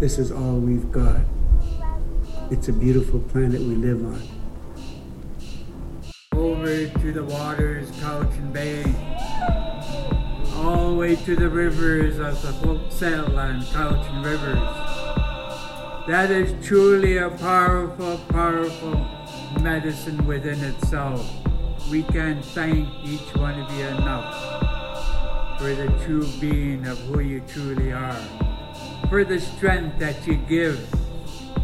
This is all we've got. It's a beautiful planet we live on. Over to the waters, Cowichan Bay. All the way to the rivers of the Floatzel and Cowichan rivers. That is truly a powerful, powerful medicine within itself. We can't thank each one of you enough for the true being of who you truly are, for the strength that you give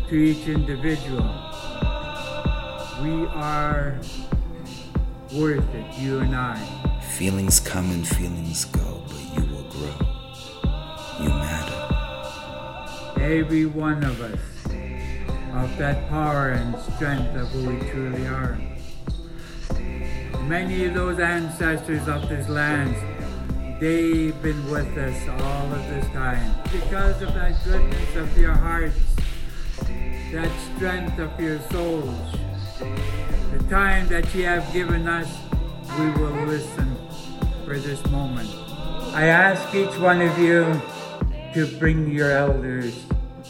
to each individual. We are worth it, you and I. Feelings come and feelings go, but you will grow. You matter. Every one of us, of that power and strength of who we truly are. Many of those ancestors of this land, they've been with us all of this time. Because of that goodness of your hearts, that strength of your souls, the time that you have given us, we will listen for this moment. I ask each one of you to bring your elders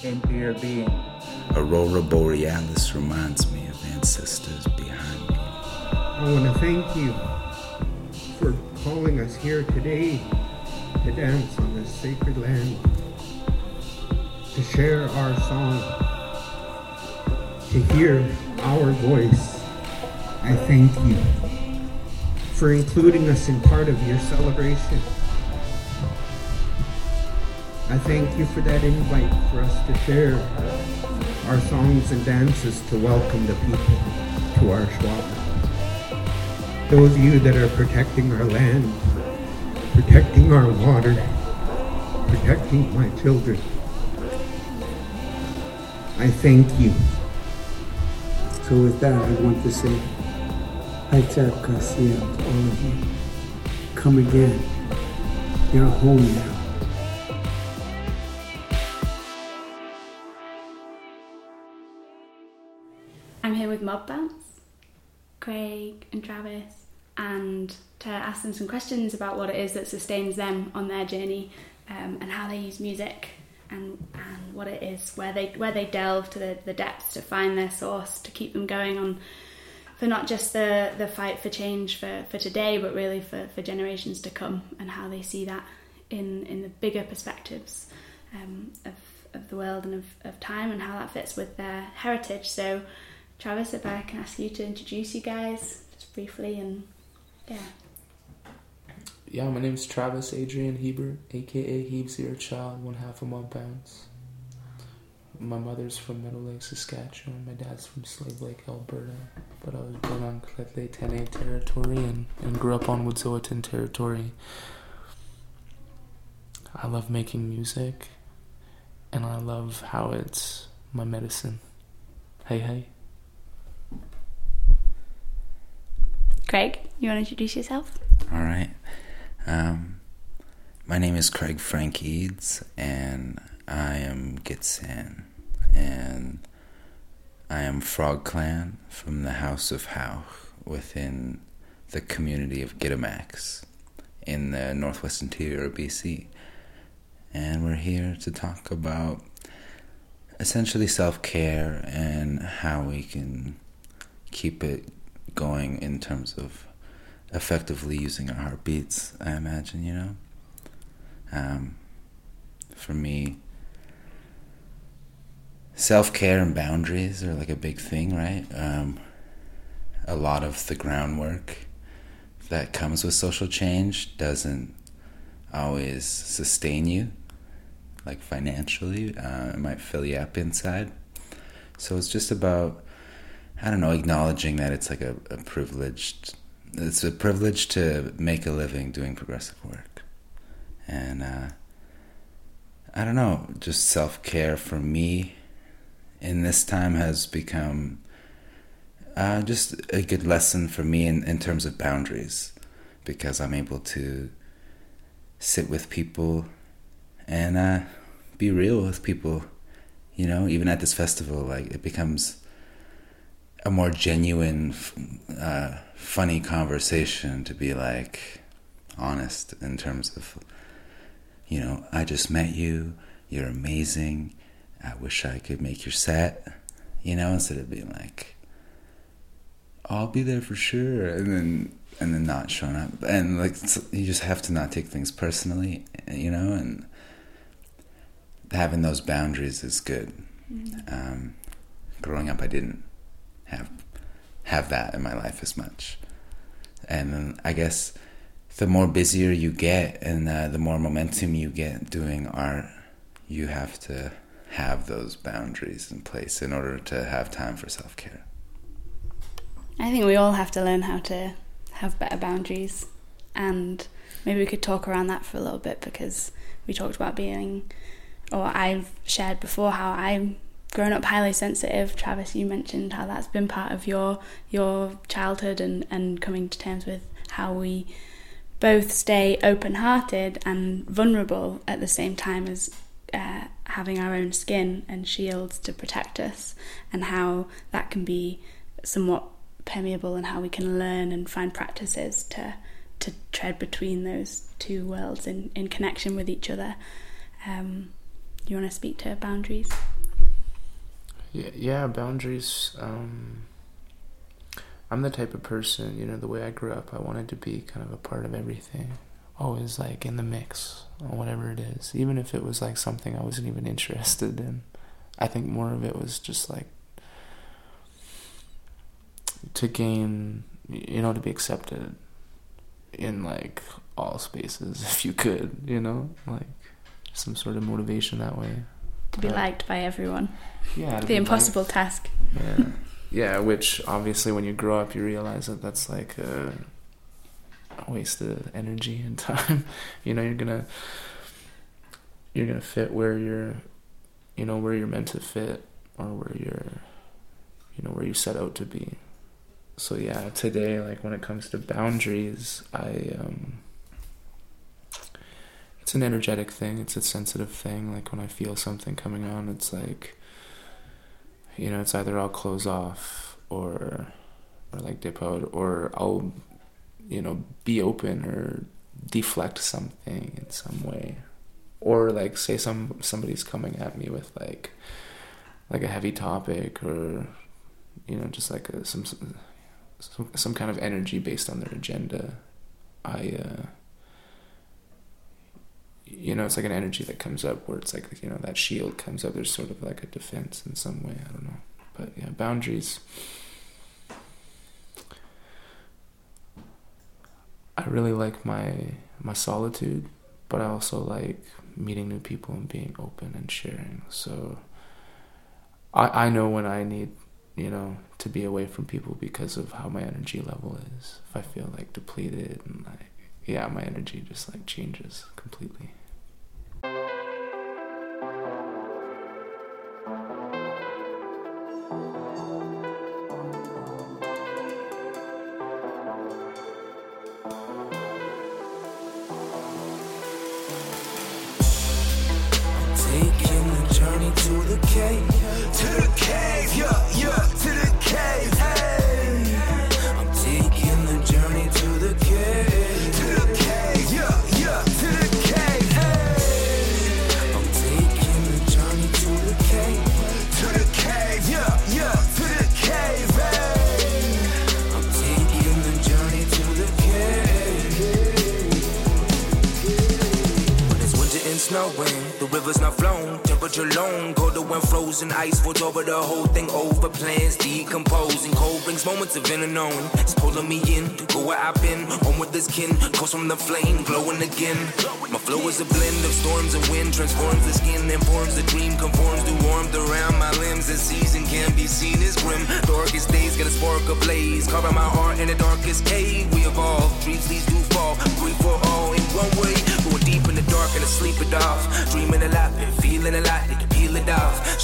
into your being. Aurora Borealis reminds me of ancestors behind me. I want to thank you for calling us here today to dance on this sacred land, to share our song, to hear our voice. I thank you for including us in part of your celebration. I thank you for that invite for us to share our songs and dances to welcome the people to our Schwab. Those of you that are protecting our land, protecting our water, protecting my children, I thank you. So with that, I want to say, Haitak Kasia to all of you. Come again. You're home now. I'm here with Mob Bounce, Craig and Travis, and to ask them some questions about what it is that sustains them on their journey um, and how they use music and, and what it is, where they where they delve to the, the depths to find their source, to keep them going on for not just the, the fight for change for, for today, but really for, for generations to come and how they see that in, in the bigger perspectives um, of, of the world and of, of time and how that fits with their heritage. So Travis, if I can ask you to introduce you guys just briefly and yeah. Yeah, my name's Travis Adrian Heber, aka Heeb's Your Child, one half of Mob Bounce. My mother's from Meadow Lake, Saskatchewan. My dad's from Slave Lake, Alberta. But I was born on Lheidli T'enneh territory and, and grew up on Wet'suwet'en territory. I love making music, and I love how it's my medicine. Hey, hey. Craig, you want to introduce yourself? All right. Um, my name is Craig Frank Edes, and I am Gitxsan, and I am Frog Clan from the House of Hauch within the community of Gitanmaax in the northwest interior of BC. And we're here to talk about essentially self care and how we can keep it going in terms of effectively using our heartbeats, I imagine, you know? Um, for me, self care and boundaries are like a big thing, right? Um, a lot of the groundwork that comes with social change doesn't always sustain you, like financially. Uh, it might fill you up inside. So it's just about, I don't know, acknowledging that it's like a, a privileged, it's a privilege to make a living doing progressive work. And uh, I don't know, just self care for me in this time has become uh, just a good lesson for me in, in terms of boundaries because I'm able to sit with people and uh, be real with people. You know, even at this festival, like it becomes a more genuine, uh, funny conversation to be like honest in terms of, you know, I just met you, you're amazing, I wish I could make your set, you know, instead of being like, I'll be there for sure, and then and then not showing up, and like you just have to not take things personally, you know, and having those boundaries is good. Mm-hmm. Um, growing up, I didn't have have that in my life as much, and I guess the more busier you get and uh, the more momentum you get doing art, you have to have those boundaries in place in order to have time for self care. I think we all have to learn how to have better boundaries, and maybe we could talk around that for a little bit because we talked about being, or I've shared before how I'm grown up highly sensitive. Travis, you mentioned how that's been part of your your childhood and and coming to terms with how we both stay open hearted and vulnerable at the same time as uh, having our own skin and shields to protect us, and how that can be somewhat permeable, and how we can learn and find practices to to tread between those two worlds in, in connection with each other. Um, you want to speak to boundaries? Yeah, boundaries. Um, I'm the type of person, you know, the way I grew up, I wanted to be kind of a part of everything. Always like in the mix or whatever it is. Even if it was like something I wasn't even interested in. I think more of it was just like to gain, you know, to be accepted in like all spaces if you could, you know? Like some sort of motivation that way. To be but, liked by everyone. Yeah. The impossible liked. task. Yeah yeah, which obviously when you grow up, you realize that that's like a waste of energy and time. you know, you're gonna you're gonna fit where you're, you know, where you're meant to fit, or where you're, you know, where you set out to be. So yeah, today, like when it comes to boundaries, I um, it's an energetic thing. It's a sensitive thing. Like when I feel something coming on, it's like you know, it's either I'll close off or or like dip out or I'll you know, be open or deflect something in some way. Or like say some somebody's coming at me with like like a heavy topic or you know, just like a, some, some some kind of energy based on their agenda. I uh you know, it's like an energy that comes up where it's like, you know, that shield comes up. There's sort of like a defense in some way. I don't know. But yeah, boundaries. I really like my my solitude, but I also like meeting new people and being open and sharing. So I I know when I need, you know, to be away from people because of how my energy level is. If I feel like depleted and like yeah, my energy just like changes completely. It's pulling me in go where i've been. Home with this kin coast from the flame glowing again. My flow is a blend of storms and wind transforms the skin and forms the dream conforms to warmth around my limbs. The season can be seen as grim. Darkest days get a spark of blaze carving my heart in the darkest cave. We evolve dreams these do fall. Grief for all in one way going deep in the dark and to sleep it off. Dreaming a lot feeling a lot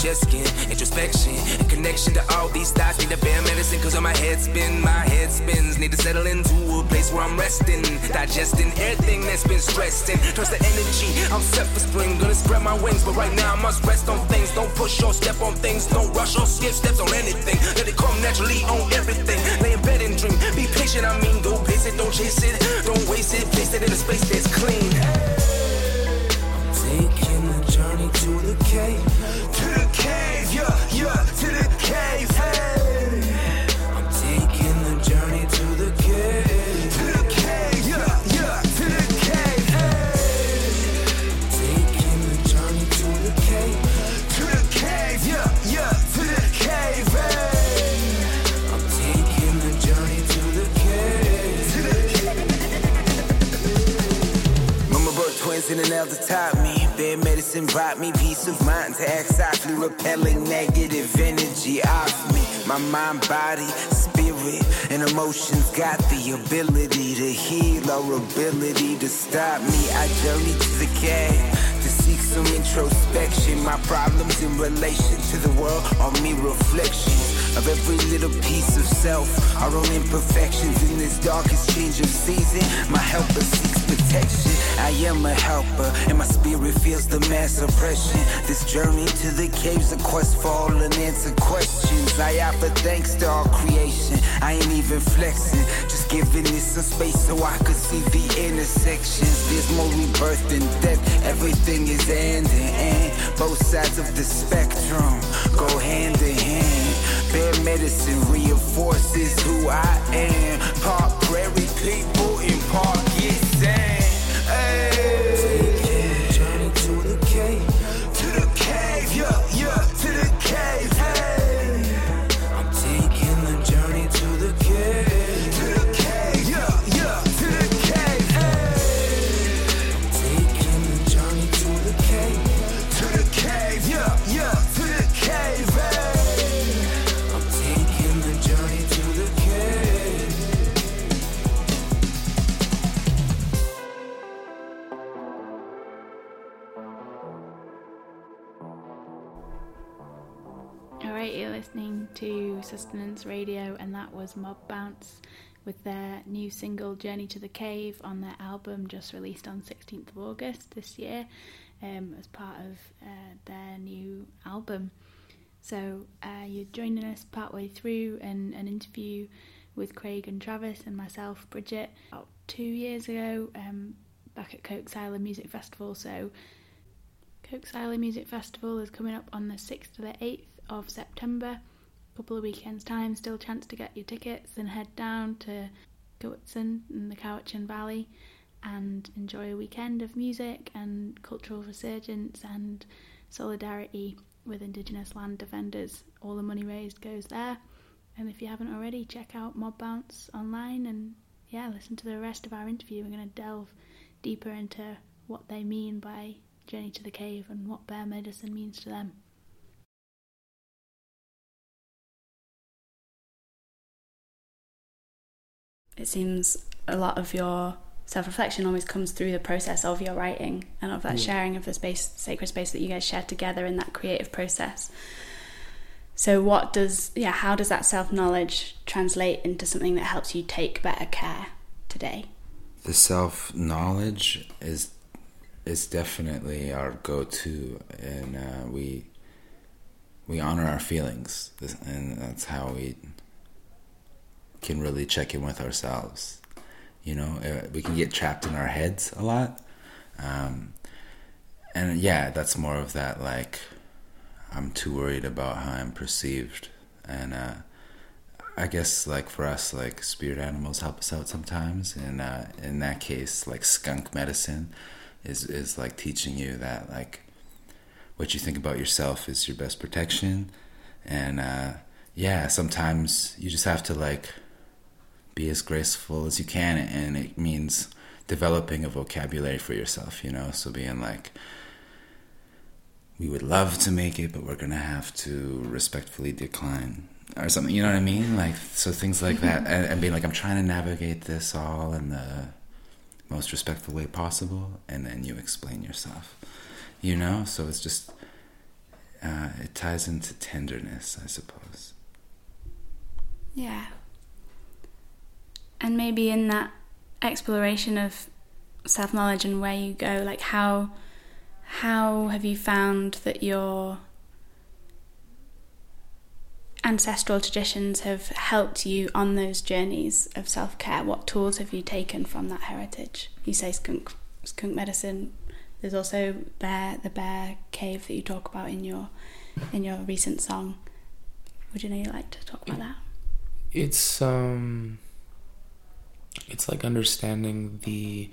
Shed skin, introspection, and connection to all these thoughts. Need a bear medicine, cause on my head spin, my head spins. Need to settle into a place where I'm resting, digesting everything that's been stressed in. Trust the energy, I'm set for spring, gonna spread my wings, but right now I must rest on things. Don't push or step on things, don't rush or skip steps on anything. Let it come naturally on everything. Lay in bed and dream, be patient, I mean, go pace it, don't chase it, don't waste it, place it in a space that's clean. Medicine brought me peace of mind to act softly, repelling negative energy off me. My mind, body, spirit, and emotions got the ability to heal or ability to stop me. I journey to the cave to seek some introspection. My problems in relation to the world are me reflections of every little piece of self. Our own imperfections in this darkest change of season. My helper seeks protection. I am a helper, and my spirit feels the mass oppression. This journey to the caves, a quest for all unanswered questions. I offer thanks to all creation. I ain't even flexing, just giving it some space so I could see the intersections. There's more rebirth than death, everything is hand. Both sides of the spectrum go hand in hand. Bad medicine reinforces who I am. Part prairie people in part Sustenance Radio, and that was Mob Bounce with their new single Journey to the Cave on their album just released on 16th of August this year um, as part of uh, their new album. So, uh, you're joining us partway through an, an interview with Craig and Travis and myself, Bridget, about two years ago um, back at Koksilah Music Festival. So, Koksilah Music Festival is coming up on the 6th to the 8th of September. Couple of weekends' time, still chance to get your tickets and head down to Gowitson in the Cowichan Valley and enjoy a weekend of music and cultural resurgence and solidarity with Indigenous land defenders. All the money raised goes there. And if you haven't already, check out Mob Bounce online and yeah, listen to the rest of our interview. We're going to delve deeper into what they mean by Journey to the Cave and what bear medicine means to them. It seems a lot of your self reflection always comes through the process of your writing and of that Yeah. sharing of the space, sacred space that you guys share together in that creative process. So, what does, yeah, how does that self knowledge translate into something that helps you take better care today? the self knowledge is is definitely our go to, and uh, we we honor our feelings, and that's how we can really check in with ourselves. You know, uh, we can get trapped in our heads a lot, um, and yeah, that's more of that like I'm too worried about how I'm perceived, and uh, I guess like for us, like spirit animals help us out sometimes, and uh, in that case, like skunk medicine is is like teaching you that like what you think about yourself is your best protection, and uh, yeah, sometimes you just have to like be as graceful as you can, and it means developing a vocabulary for yourself, you know. So being like, we would love to make it, but we're gonna have to respectfully decline or something. You know what I mean? Like so things like that, and, and being like, I'm trying to navigate this all in the most respectful way possible, and then you explain yourself. You know, so it's just uh, it ties into tenderness, I suppose. Yeah. And maybe in that exploration of self knowledge and where you go, like how how have you found that your ancestral traditions have helped you on those journeys of self care? What tools have you taken from that heritage? You say skunk skunk medicine. There's also bear the bear cave that you talk about in your in your recent song. Would you know you'd like to talk about that? it's um it's like understanding the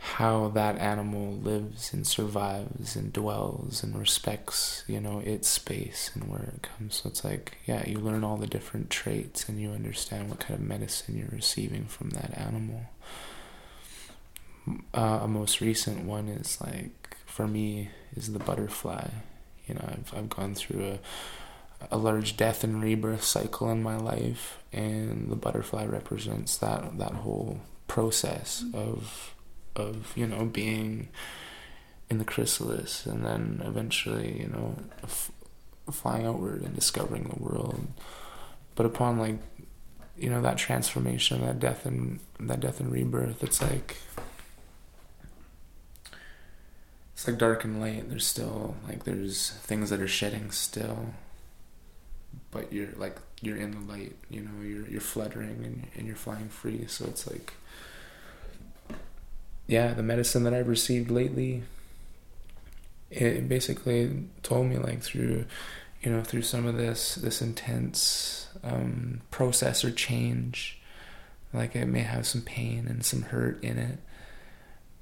how that animal lives and survives and dwells and respects you know its space and where it comes so it's like yeah you learn all the different traits and you understand what kind of medicine you're receiving from that animal uh, a most recent one is like for me is the butterfly. You know, I've I've gone through a a large death and rebirth cycle in my life, and the butterfly represents that that whole process of of you know being in the chrysalis and then eventually you know f- flying outward and discovering the world. But upon like you know that transformation that death and that death and rebirth it's like it's like dark and light. There's still like there's things that are shedding still but you're like you're in the light you know you're you're fluttering and, and you're flying free. So it's like yeah the medicine that i've received lately it basically told me like through you know through some of this this intense um, process or change like it may have some pain and some hurt in it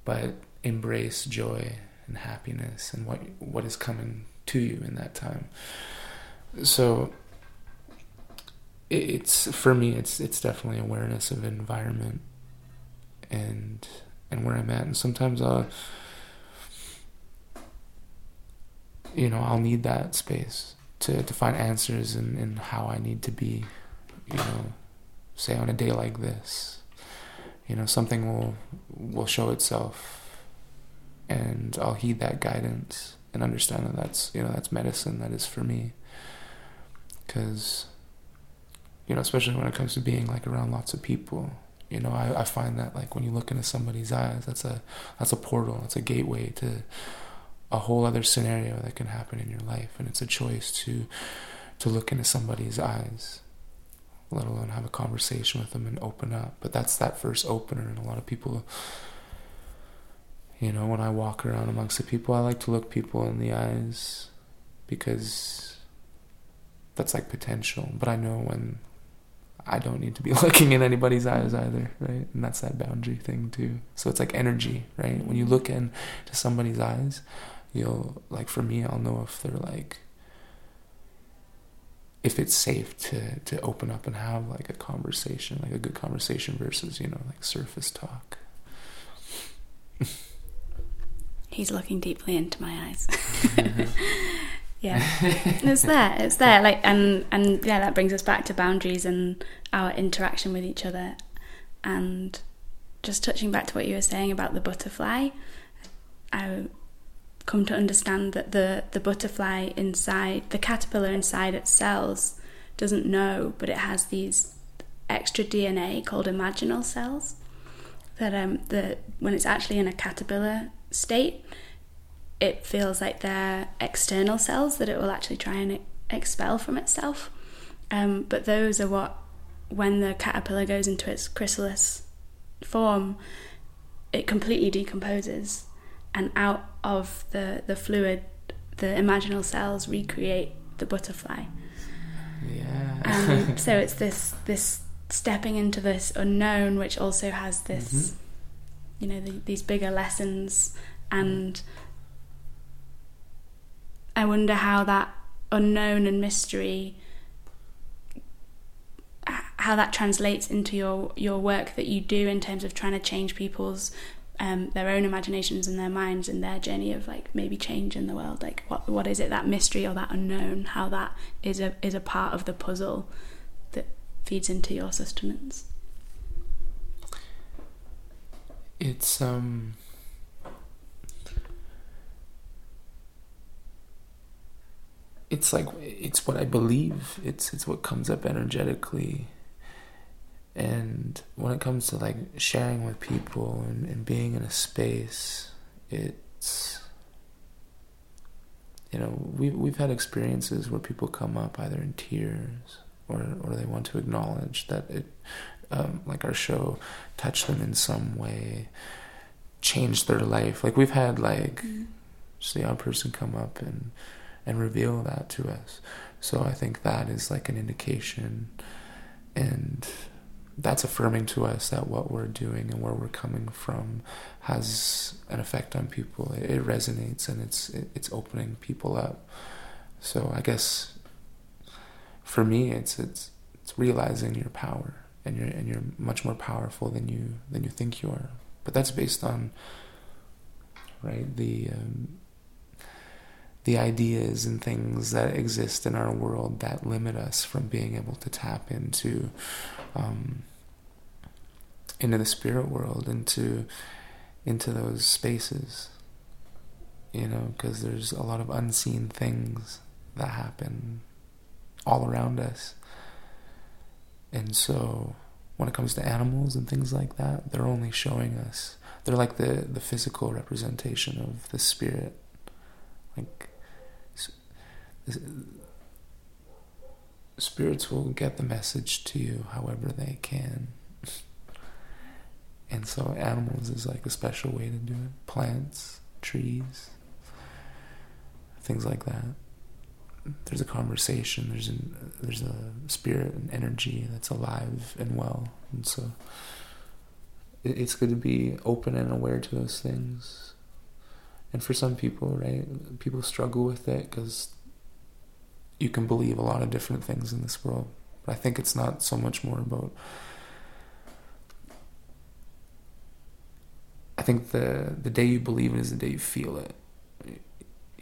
but embrace joy and happiness and what what is coming to you in that time. So it's for me it's it's definitely awareness of environment and and where I'm at. And sometimes I'll you know I'll need that space to to find answers and and how I need to be you know say on a day like this. You know something will will show itself and I'll heed that guidance and understand that that's you know that's medicine that is for me. Because you know, especially when it comes to being like around lots of people. You know, I, I find that like when you look into somebody's eyes, that's a that's a portal, that's a gateway to a whole other scenario that can happen in your life, and it's a choice to to look into somebody's eyes, let alone have a conversation with them and open up. But that's that first opener, and a lot of people. You know, when I walk around amongst the people, I like to look people in the eyes because that's like potential. But I know when I don't need to be looking in anybody's eyes either, right? And that's that boundary thing too. So it's like energy, right? When you mm-hmm. look into somebody's eyes, you'll like for me, I'll know if they're like if it's safe to to open up and have like a conversation, like a good conversation versus, you know, like surface talk. He's looking deeply into my eyes. Mm-hmm. yeah. It's there it's there like and and yeah that brings us back to boundaries and our interaction with each other. And just touching back to what you were saying about the butterfly i come to understand that the the butterfly inside the caterpillar inside its cells doesn't know but it has these extra dna called imaginal cells that um the when it's actually in a caterpillar state it feels like they're external cells that it will actually try and expel from itself. Um, but those are what, when the caterpillar goes into its chrysalis form, it completely decomposes, and out of the, the fluid, the imaginal cells recreate the butterfly. Yeah. um, so it's this this stepping into this unknown, which also has this, mm-hmm. you know, the, these bigger lessons and. I wonder how that unknown and mystery how that translates into your your work that you do in terms of trying to change people's um, their own imaginations and their minds and their journey of like maybe change in the world. Like what what is it that mystery or that unknown how that is a is a part of the puzzle that feeds into your sustenance? It's um it's like it's what I believe. It's it's what comes up energetically. And when it comes to like sharing with people and, and being in a space, it's you know, we we've had experiences where people come up either in tears or or they want to acknowledge that it um, like our show touched them in some way, changed their life. Like we've had like mm-hmm. just a young person come up and and reveal that to us. So I think that is like an indication and that's affirming to us that what we're doing and where we're coming from has an effect on people. It, it resonates and it's it, it's opening people up. So I guess for me, it's it's it's realizing your power and you're and you're much more powerful than you than you think you are. But that's based on right the um, the ideas and things that exist in our world that limit us from being able to tap into um, into the spirit world, into into those spaces. You know, because there's a lot of unseen things that happen all around us. And so when it comes to animals and things like that, they're only showing us they're like the the physical representation of the spirit. Like spirits will get the message to you however they can. and so animals is like a special way to do it. Plants, trees, things like that. There's a conversation. There's an there's a spirit and energy that's alive and well, and so it's good to be open and aware to those things. And for some people, right, people struggle with it because you can believe a lot of different things in this world. But I think it's not so much more about. I think the the day you believe it is the day you feel it.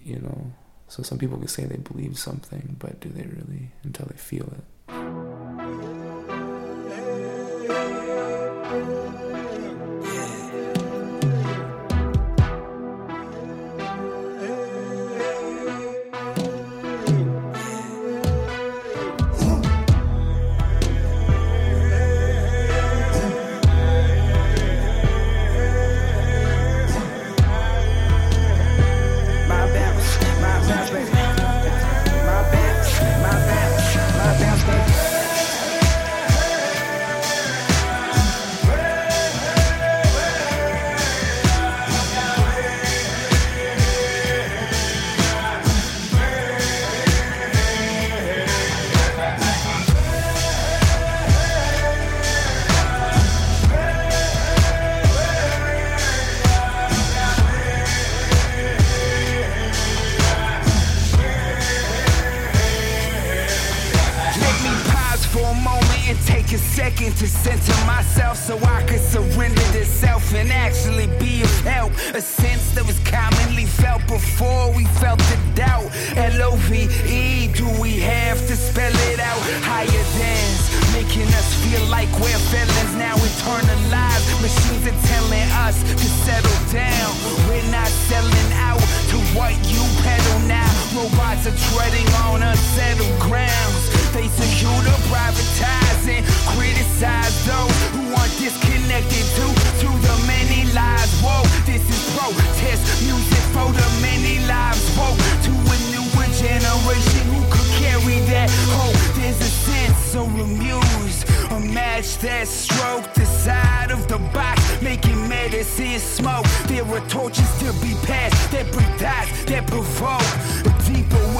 You know, so some people can say they believe something, but do they really until they feel it? See and smoke. There are torches to be passed that breathe dies, that provoke a deeper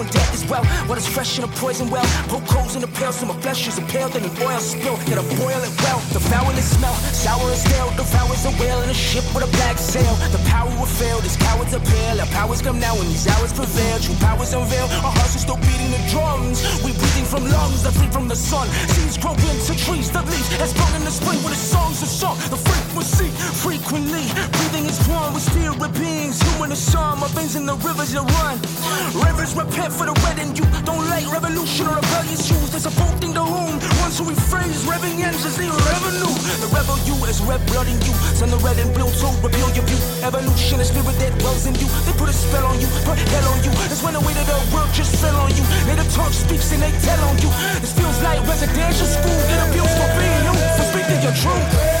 in debt as well. What is fresh in a poison well. Poke holes in the pail so my flesh is impaled and the oil spill. Gotta boil it well. The foulest smell, sour and stale. The foul is a whale in a ship with a black sail. The power will fail, these cowards appeal. Our powers come now when these hours prevail. True powers unveil. Our hearts are still beating the drums. We breathing from lungs that free from the sun. Seeds grow into trees, the leaves as sprung in the spring with the songs of song. The frequency, frequently breathing is one with spirit beings. Human as some, my veins in the rivers that run. Rivers repent for the red and you don't like revolution or rebellious shoes. There's a both thing to whom. Ones who rephrase revving engines need revenue. The rebel you is red blood in you. Send the red and blue to reveal your view. Evolution is spirit that dwells in you. They put a spell on you, put hell on you. That's when the weight of the world just fell on you. The tongue speaks and they tell on you. This feels like residential school. Get abused for being you, for speaking your truth.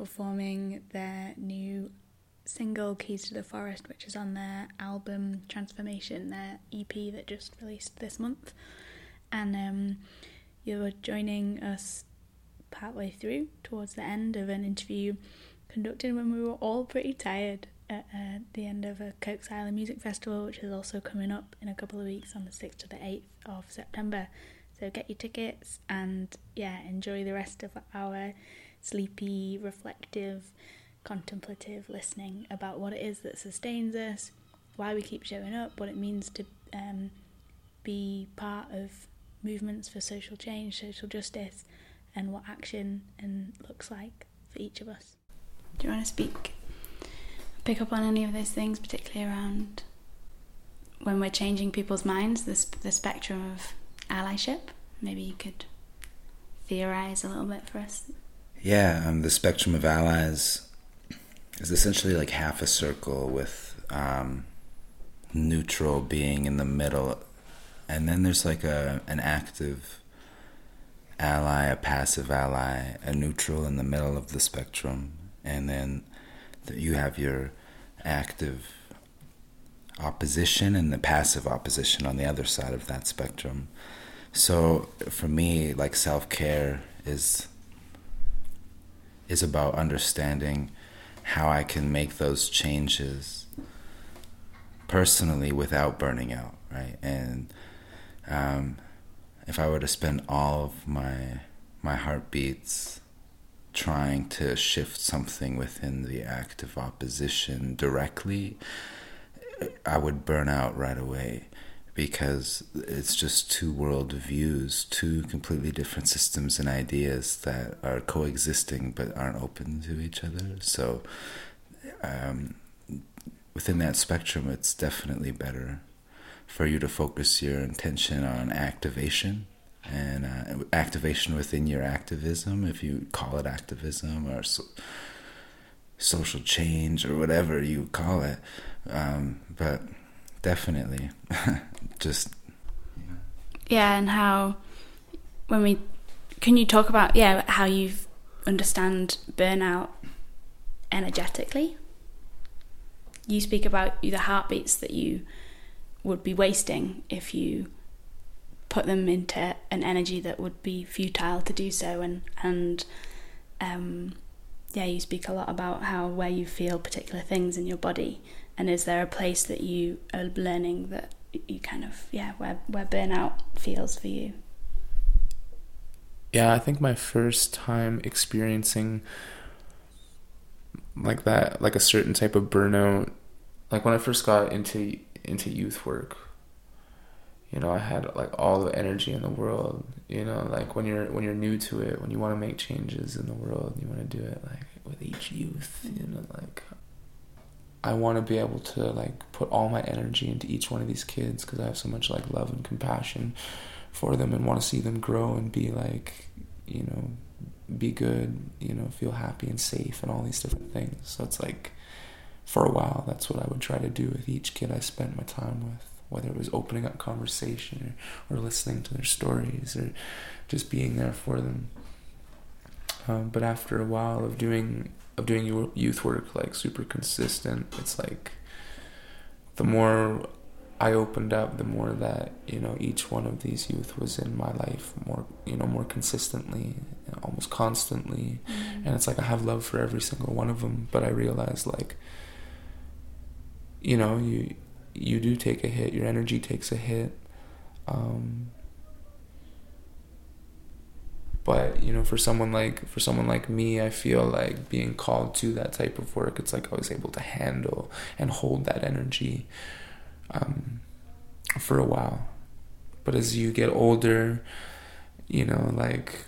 Performing their new single Keys to the Forest, which is on their album Transformation, their EP that just released this month. And um, you were joining us partway through, towards the end of an interview conducted when we were all pretty tired at uh, the end of a Koksilah Music Festival, which is also coming up in a couple of weeks on the 6th to the 8th of September. So get your tickets and yeah, enjoy the rest of our sleepy, reflective, contemplative listening about what it is that sustains us, why we keep showing up, what it means to um, be part of movements for social change, social justice, and what action and looks like for each of us. Do you want to speak, pick up on any of those things, particularly around when we're changing people's minds, the, the spectrum of allyship? Maybe you could theorize a little bit for us. Yeah, um, the spectrum of allies is essentially like half a circle with um, neutral being in the middle, and then there's like a an active ally, a passive ally, a neutral in the middle of the spectrum, and then you have your active opposition and the passive opposition on the other side of that spectrum. So for me, like self care is is about understanding how I can make those changes personally without burning out, right? And um, if I were to spend all of my my heartbeats trying to shift something within the act of opposition directly, I would burn out right away because it's just two world views, two completely different systems and ideas that are coexisting but aren't open to each other. So, um, within that spectrum, it's definitely better for you to focus your intention on activation and uh, activation within your activism, if you call it activism or so, social change or whatever you call it. Um, but definitely, just yeah, and how when we can you talk about yeah how you understand burnout energetically? You speak about the heartbeats that you would be wasting if you put them into an energy that would be futile to do so and and um, yeah you speak a lot about how where you feel particular things in your body and is there a place that you are learning that you kind of yeah where where burnout feels for you? Yeah i think my first time experiencing like that like a certain type of burnout like when i first got into into youth work you know i had like all the energy in the world you know like when you're when you're new to it when you want to make changes in the world you want to do it like with each youth you know like i want to be able to like put all my energy into each one of these kids because i have so much like love and compassion for them and want to see them grow and be like you know be good you know feel happy and safe and all these different things so it's like for a while that's what i would try to do with each kid i spent my time with whether it was opening up conversation or, or listening to their stories or just being there for them. Um, but after a while of doing of doing youth work like super consistent, it's like the more I opened up, the more that you know each one of these youth was in my life more you know more consistently, almost constantly, mm-hmm. and it's like I have love for every single one of them. But I realized like you know you you do take a hit. Your energy takes a hit. Um, but you know, for someone like for someone like me, I feel like being called to that type of work, it's like I was able to handle and hold that energy um, for a while. But as you get older, you know, like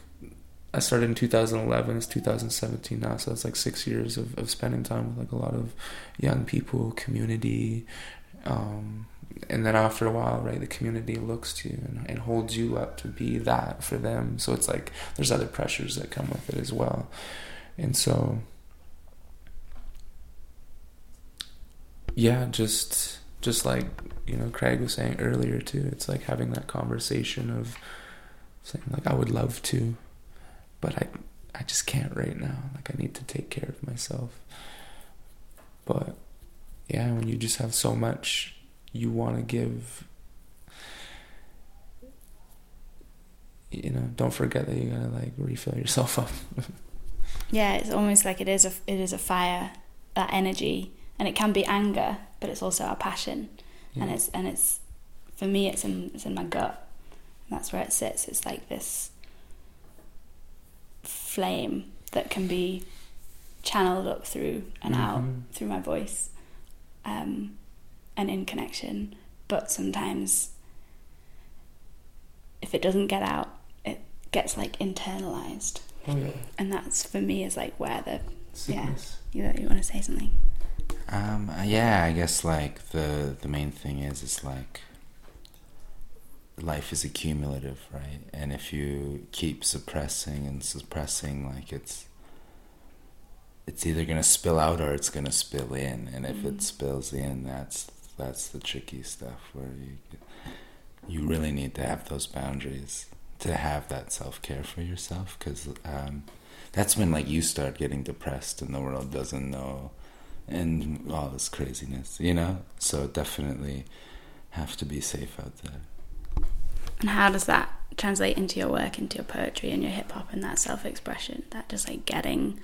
I started in 2011, it's 2017 now, so it's like six years of, of spending time with like a lot of young people, community, um, and then after a while, right, the community looks to you and, and holds you up to be that for them. So it's like there's other pressures that come with it as well, and so yeah, just just like you know Craig was saying earlier too. It's like having that conversation of saying like I would love to, but I I just can't right now. Like I need to take care of myself. But yeah, when you just have so much you want to give you know, don't forget that you gotta like refill yourself up. yeah, it's almost like it is a it is a fire, that energy, and it can be anger, but it's also our passion, yeah. and it's and it's for me it's in it's in my gut, and that's where it sits. It's like this flame that can be channeled up through and mm-hmm. out through my voice, um, and in connection. But sometimes, if it doesn't get out, it gets like internalized. Oh, yeah. And that's for me is like where the Sickness. yeah. You, you want to say something? Um. Yeah. I guess like the the main thing is it's like life is accumulative, right? And if you keep suppressing and suppressing, like it's it's either gonna spill out or it's gonna spill in. And if mm-hmm. it spills in, that's that's the tricky stuff where you you really need to have those boundaries to have that self care for yourself because um, that's when like you start getting depressed and the world doesn't know and all this craziness, you know. So definitely have to be safe out there. And how does that translate into your work, into your poetry and your hip hop and that self expression? That just like getting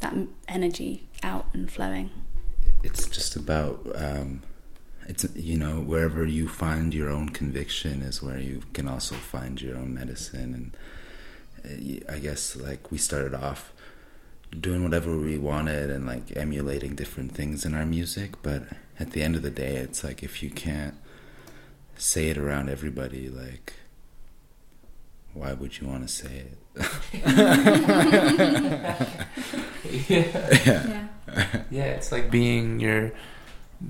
that energy out and flowing. It's just about um, it's you know wherever you find your own conviction is where you can also find your own medicine and uh, I guess like we started off doing whatever we wanted and like emulating different things in our music but at the end of the day it's like if you can't say it around everybody, like, why would you want to say it? yeah. yeah. Yeah, it's like being your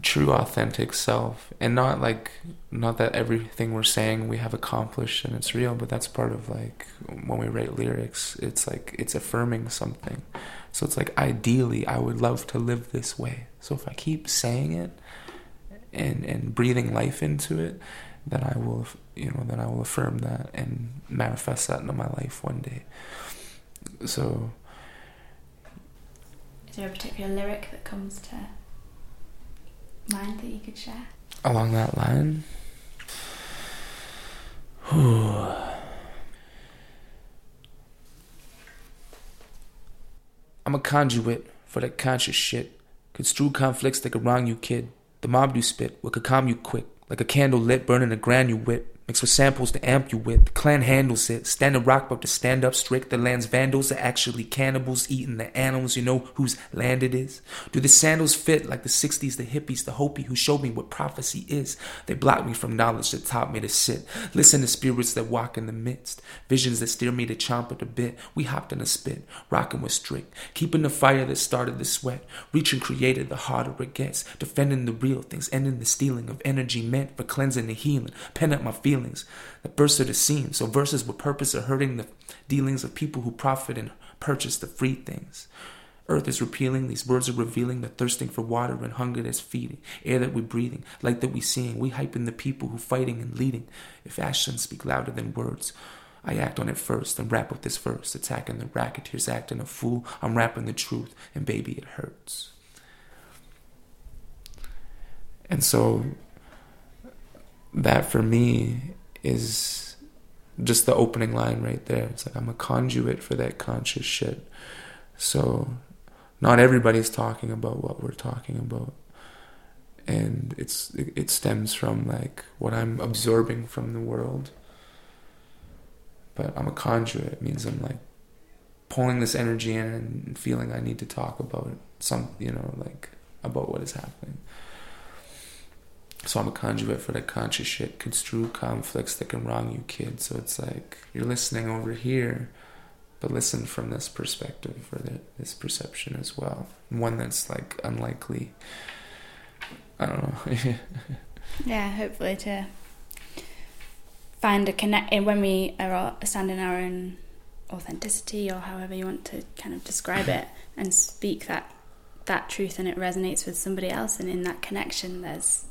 true authentic self and not like not that everything we're saying we have accomplished and it's real but that's part of like when we write lyrics it's like it's affirming something so it's like ideally i would love to live this way so if i keep saying it and and breathing life into it, then I will you know then I will affirm that and manifest that into my life one day. So. Is there a particular lyric that comes to mind that you could share? Along that line. I'm a conduit for that conscious shit. Construe conflicts that could wrong you, kid. The mob do spit, what could calm you quick, like a candle lit burning a grand you wit. Mixed with samples to amp you with. The clan handles it. Standing rock but to stand up strict. The land's vandals are actually cannibals eating the animals. You know whose land it is? Do the sandals fit like the 60s, the hippies, the Hopi who showed me what prophecy is? They blocked me from knowledge that taught me to sit. Listen to spirits that walk in the midst. Visions that steer me to chomp at the bit. We hopped in a spit, rocking with strict. Keeping the fire that started the sweat. Reaching created the harder it gets. Defending the real things, ending the stealing of energy meant for cleansing the healing. Pen up my feelings feelings that burst at the seams. So verses with purpose are hurting the dealings of people who profit and purchase the free things. Earth is repealing, these words are revealing the thirsting for water and hunger that's feeding, air that we're breathing, light that we're seeing. We hyping the people who fighting and leading. If actions speak louder than words, I act on it first and rap with this verse, attacking the racketeers, acting a fool. I'm rapping the truth, and baby, it hurts. And so that for me is just the opening line right there. It's like I'm a conduit for that conscious shit. So not everybody's talking about what we're talking about. And it's it stems from like what I'm absorbing from the world. But I'm a conduit. It means I'm like pulling this energy in and feeling I need to talk about some, you know, like about what is happening. So I'm a conduit for the conscious shit, construe conflicts that can wrong you, kid. So it's like you're listening over here, but listen from this perspective or this perception as well. One that's like unlikely. I don't know. Yeah, hopefully to find a connect eh, when we are standing our own authenticity or however you want to kind of describe it and speak that that truth and it resonates with somebody else and in that connection there's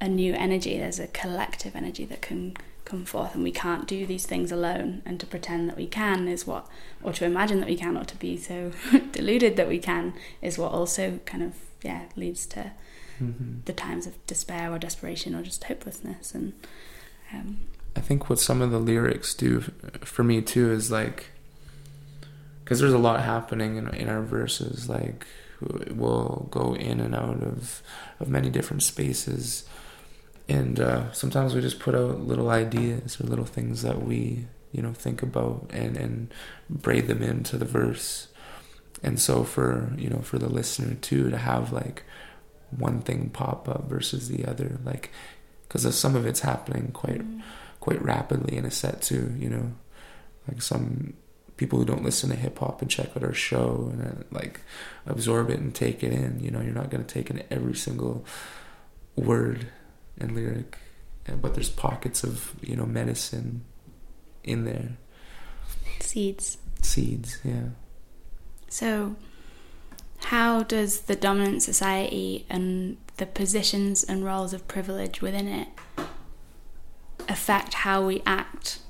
a new energy there's a collective energy that can come forth and we can't do these things alone and to pretend that we can is what or to imagine that we can or to be so deluded that we can is what also kind of yeah leads to Mm-hmm. the times of despair or desperation or just hopelessness and um, I think what some of the lyrics do for me too is like, because there's a lot happening in, in our verses. Like, we'll go in and out of of many different spaces, and uh, sometimes we just put out little ideas or little things that we you know think about and and braid them into the verse. And so for you know for the listener too to have like one thing pop up versus the other, like because some of it's happening quite quite rapidly in a set too. You know, like some people who don't listen to hip hop and check out our show and uh, like absorb it and take it in. You know, you're not gonna take in every single word and lyric, and, but there's pockets of you know medicine in there, seeds seeds. Yeah. So, how does the dominant society and the positions and roles of privilege within it affect how we act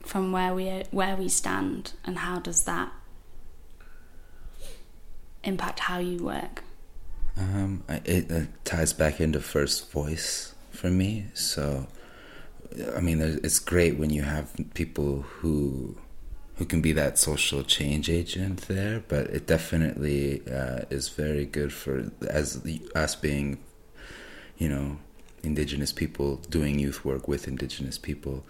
from where we where we stand, and how does that impact how you work? Um, it, it ties back into first voice for me. So, I mean, it's great when you have people who who can be that social change agent there, but it definitely uh, is very good for as us being, you know, indigenous people doing youth work with indigenous people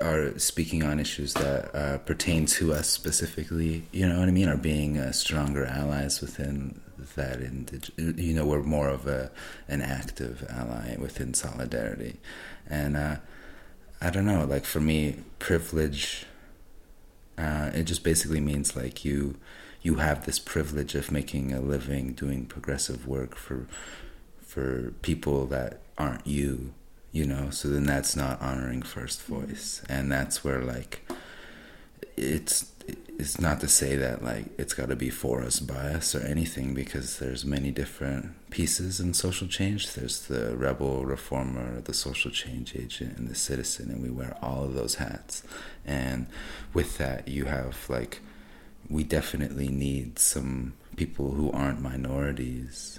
are speaking on issues that uh, pertain to us specifically. You know what I mean? Are being uh, stronger allies within that. Indig- you know, we're more of a an active ally within solidarity, and uh, I don't know. Like for me, privilege. Uh, it just basically means like you you have this privilege of making a living doing progressive work for for people that aren't you you know so then that's not honoring first voice and that's where like it's it's not to say that like it's got to be for us by us or anything because there's many different pieces in social change. There's the rebel reformer the social change agent and the citizen and we wear all of those hats. And with that you have like we definitely need some people who aren't minorities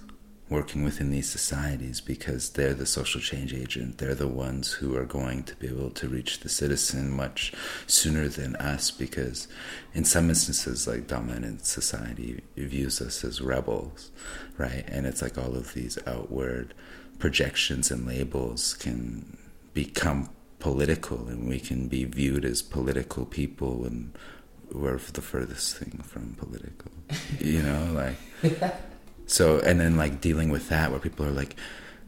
working within these societies because they're the social change agent. They're the ones who are going to be able to reach the citizen much sooner than us because in some instances like dominant society views us as rebels, right? And it's like all of these outward projections and labels can become political and we can be viewed as political people and we're the furthest thing from political. You know, like so and then like dealing with that where people are like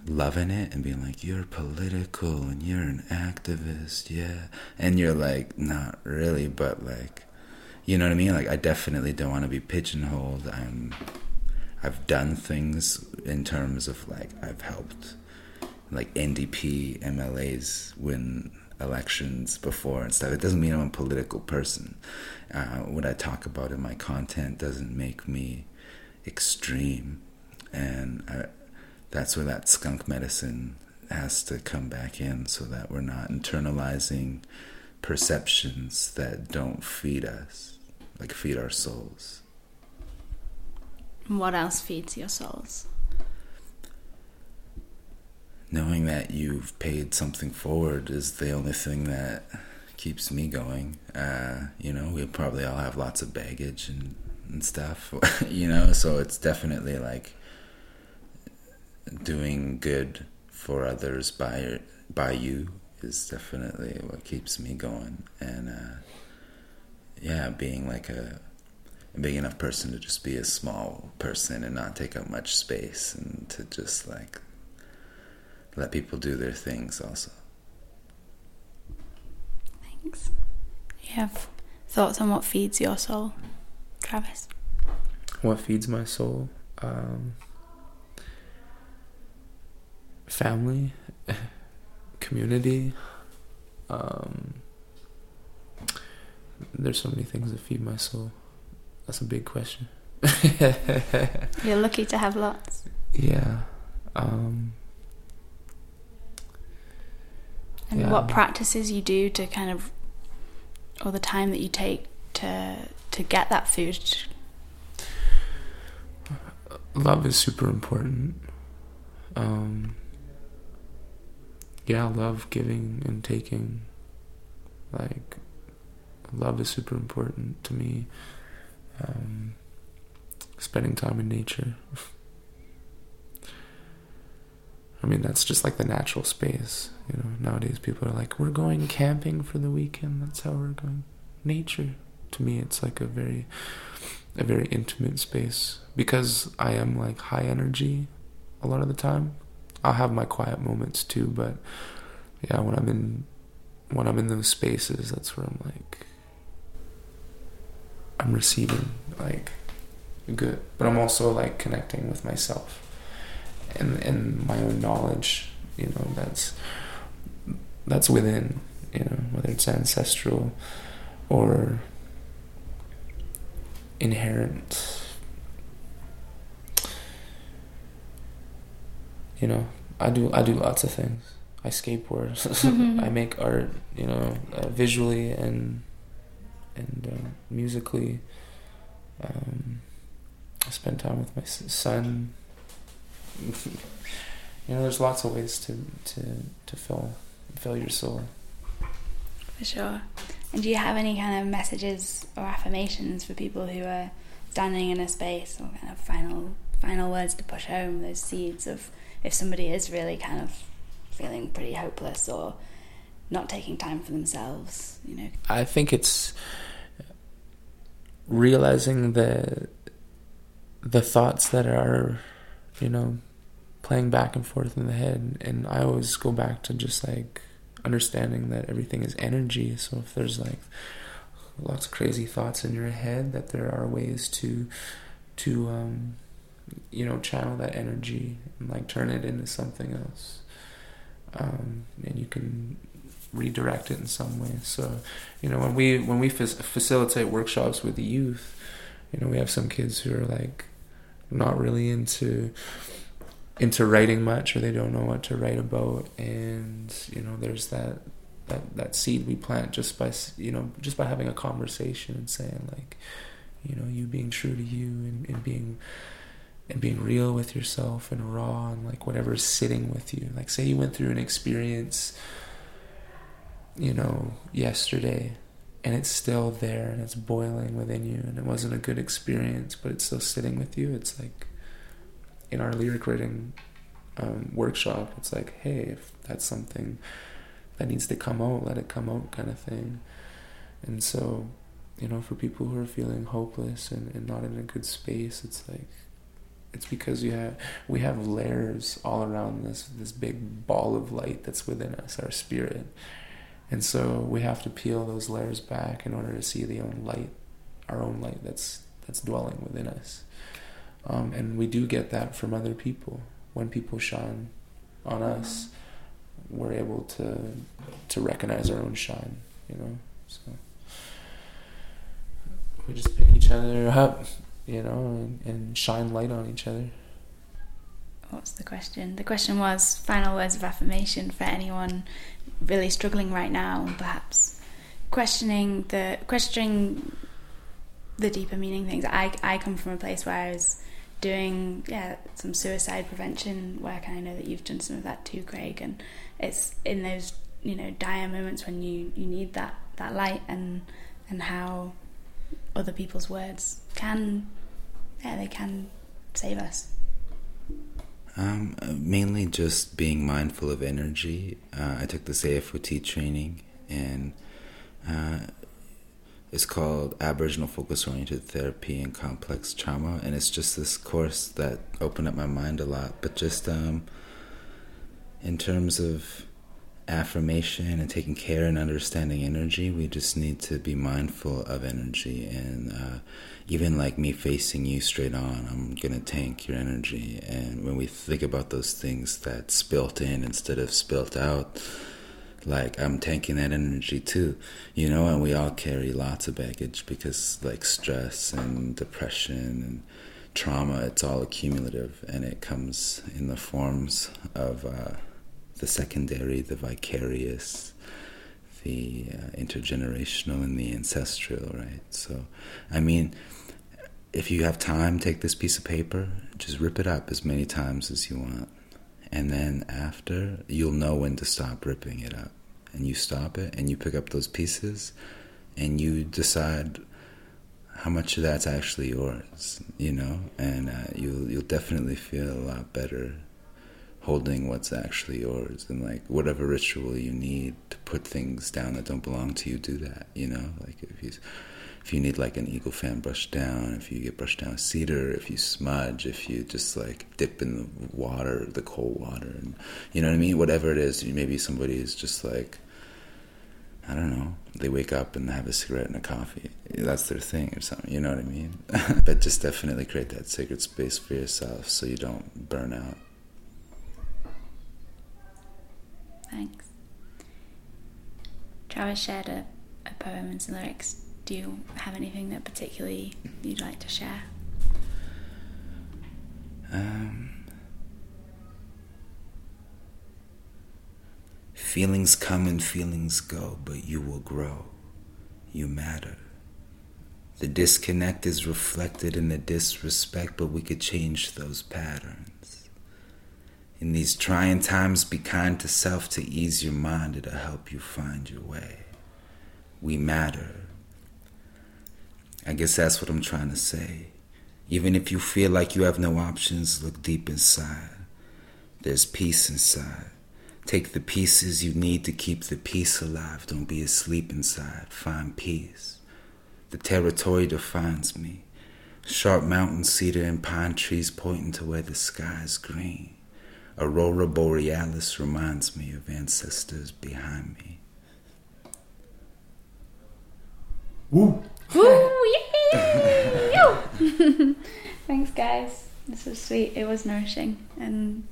loving it and being like you're political and you're an activist yeah. And you're like not really but like you know what i mean? Like i definitely don't want to be pigeonholed. I'm i've done things in terms of like i've helped like ndp mlas win elections before and stuff. It doesn't mean i'm a political person. Uh, what i talk about in my content doesn't make me extreme. And I, that's where that skunk medicine has to come back in so that we're not internalizing perceptions that don't feed us like feed our souls. What else feeds your souls? knowing that you've paid something forward is the only thing that keeps me going. Uh, you know we probably all have lots of baggage and and stuff, you know. So it's definitely like doing good for others by by you is definitely what keeps me going, and uh, yeah, being like a, a big enough person to just be a small person and not take up much space, and to just like let people do their things also. Thanks. You have thoughts on what feeds your soul? Travis? What feeds my soul? Um, family, community. Um, there's so many things that feed my soul. That's a big question. You're lucky to have lots. Yeah. Um, And Yeah. what practices you do to kind of, or the time that you take to to get that food. love is super important. Um, yeah, love giving and taking. Like, love is super important to me. Um, spending time in nature. I mean, that's just like the natural space. You know, nowadays people are like, we're going camping for the weekend. That's how we're going. Nature. To me, it's like a very, a very intimate space because I am like high energy a lot of the time. I'll have my quiet moments too, but yeah, when I'm in, when I'm in those spaces, that's where I'm like, I'm receiving like good, but I'm also like connecting with myself and and my own knowledge. You know, that's that's within. You know, whether it's ancestral or inherent. You know, I do I do lots of things. I skateboard. I make art. You know, uh, visually and and uh, musically. Um, I spend time with my son. you know, there's lots of ways to to to fill fill your soul. For sure. And do you have any kind of messages or affirmations for people who are standing in a space or kind of final final words to push home those seeds of if somebody is really kind of feeling pretty hopeless or not taking time for themselves, you know? I think it's realizing the the thoughts that are, you know, playing back and forth in the head, and I always go back to just like understanding that everything is energy. So if there's like lots of crazy thoughts in your head, that there are ways to to um, you know channel that energy and like turn it into something else, um, and you can redirect it in some way. So you know when we when we fac- facilitate workshops with the youth you know we have some kids who are like not really into into writing much or they don't know what to write about and you know there's that that that seed we plant just by you know just by having a conversation and saying like you know you being true to you and, and being and being real with yourself and raw and like whatever's sitting with you like say you went through an experience you know, yesterday, and it's still there and it's boiling within you, and it wasn't a good experience, but it's still sitting with you. It's like in our lyric writing um, workshop, it's like, hey, if that's something that needs to come out, let it come out, kind of thing. And so, you know, for people who are feeling hopeless and, and not in a good space, it's like it's because you have we have layers all around this this big ball of light that's within us, our spirit. And so we have to peel those layers back in order to see the own light, our own light that's that's dwelling within us. Um, and we do get that from other people. When people shine on us, we're able to to recognize our own shine. You know, so we just pick each other up, you know, and, and shine light on each other. What's the question? The question was final words of affirmation for anyone really struggling right now, perhaps questioning the questioning the deeper meaning things. I I come from a place where I was doing yeah some suicide prevention work, and I know that you've done some of that too, Craig. And it's in those you know dire moments when you you need that that light and and how other people's words can yeah they can save us. Um, mainly just being mindful of energy. Uh, I took this AFOT training, and uh, it's called Aboriginal Focus Oriented Therapy and Complex Trauma, and it's just this course that opened up my mind a lot. But just um, in terms of affirmation and taking care and understanding energy, we just need to be mindful of energy. And uh, even like me facing you straight on, I'm going to tank your energy. And when we think about those things that spilt in instead of spilt out, like I'm tanking that energy too, you know, and we all carry lots of baggage because like stress and depression and trauma, it's all accumulative and it comes in the forms of uh, the secondary, the vicarious, the uh, intergenerational, and the ancestral, right? So, I mean, if you have time, take this piece of paper, just rip it up as many times as you want. And then after, you'll know when to stop ripping it up. And you stop it and you pick up those pieces and you decide how much of that's actually yours, you know, and uh, you'll you'll definitely feel a lot better holding what's actually yours. And like whatever ritual you need to put things down that don't belong to you do that you know? Like if you if you need like an eagle fan brushed down if you get brushed down cedar if you smudge if you just like dip in the water the cold water and you know what i mean whatever it is maybe somebody is just like I don't know, they wake up and have a cigarette and a coffee. That's their thing or something, you know what I mean? but just definitely create that sacred space for yourself so you don't burn out. Thanks. Travis shared a, a poem and some lyrics. Do you have anything that particularly you'd like to share? Um, feelings come and feelings go, but you will grow. You matter. The disconnect is reflected in the disrespect, but we could change those patterns. In these trying times, be kind to self to ease your mind. It'll help you find your way. We matter. I guess that's what I'm trying to say. Even if you feel like you have no options, look deep inside. There's peace inside. Take the pieces you need to keep the peace alive. Don't be asleep inside. Find peace. The territory defines me. Sharp mountain cedar and pine trees pointing to where the sky is green. Aurora borealis reminds me of ancestors behind me. Woo! Woo! Thanks, guys. This was sweet. It was nourishing, and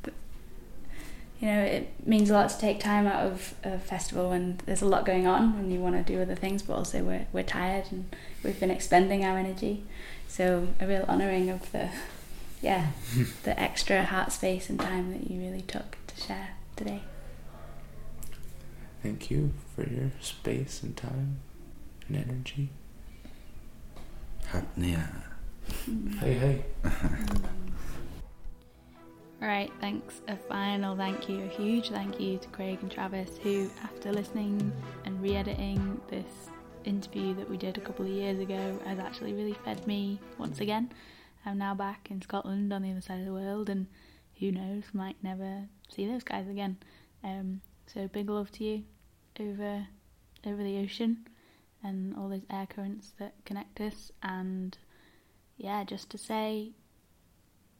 you know, it means a lot to take time out of a festival when there's a lot going on and you want to do other things, but also we're we're tired and we've been expending our energy. So a real honouring of the, yeah, the extra heart space and time that you really took to share today. Thank you for your space and time and energy. Yeah. Hey, hey. All right, thanks. A final thank you, a huge thank you to Craig and Travis, who, after listening and re editing this interview that we did a couple of years ago, has actually really fed me once again. I'm now back in Scotland on the other side of the world, and who knows, might never see those guys again. Um, so big love to you over over the ocean and all those air currents that connect us. And yeah, just to say,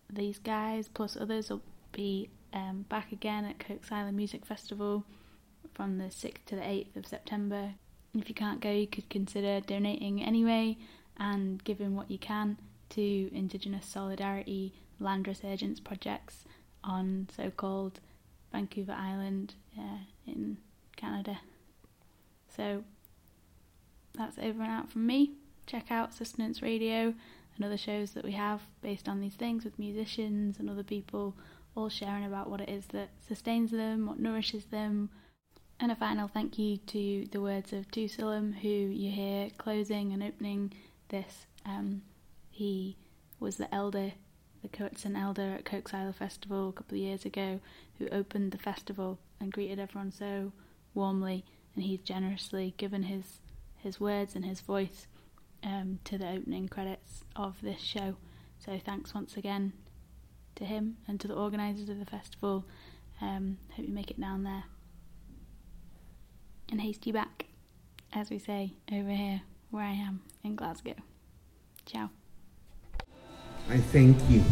these guys plus others will be um, back again at Koksilah Music Festival from the 6th to the 8th of September. If you can't go, you could consider donating anyway and giving what you can to Indigenous Solidarity Land Resurgence projects on so called Vancouver Island uh, in Canada. So that's over and out from me. Check out Sustenance Radio and other shows that we have based on these things with musicians and other people all sharing about what it is that sustains them, what nourishes them. And a final thank you to the words of Tusalam, who you hear closing and opening this. Um, he was the elder, the Coetson elder at Koksilah Festival a couple of years ago, who opened the festival and greeted everyone so warmly. And he's generously given his his words and his voice um, to the opening credits of this show. So thanks once again to him and to the organisers of the festival. Um, hope you make it down there. And haste you back, as we say over here where I am in Glasgow. Ciao. I thank you.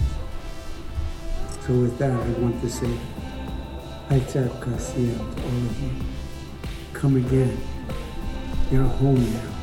So with that, I want to say, Paitsa Kasiyam to all of you. Come again. You're home now.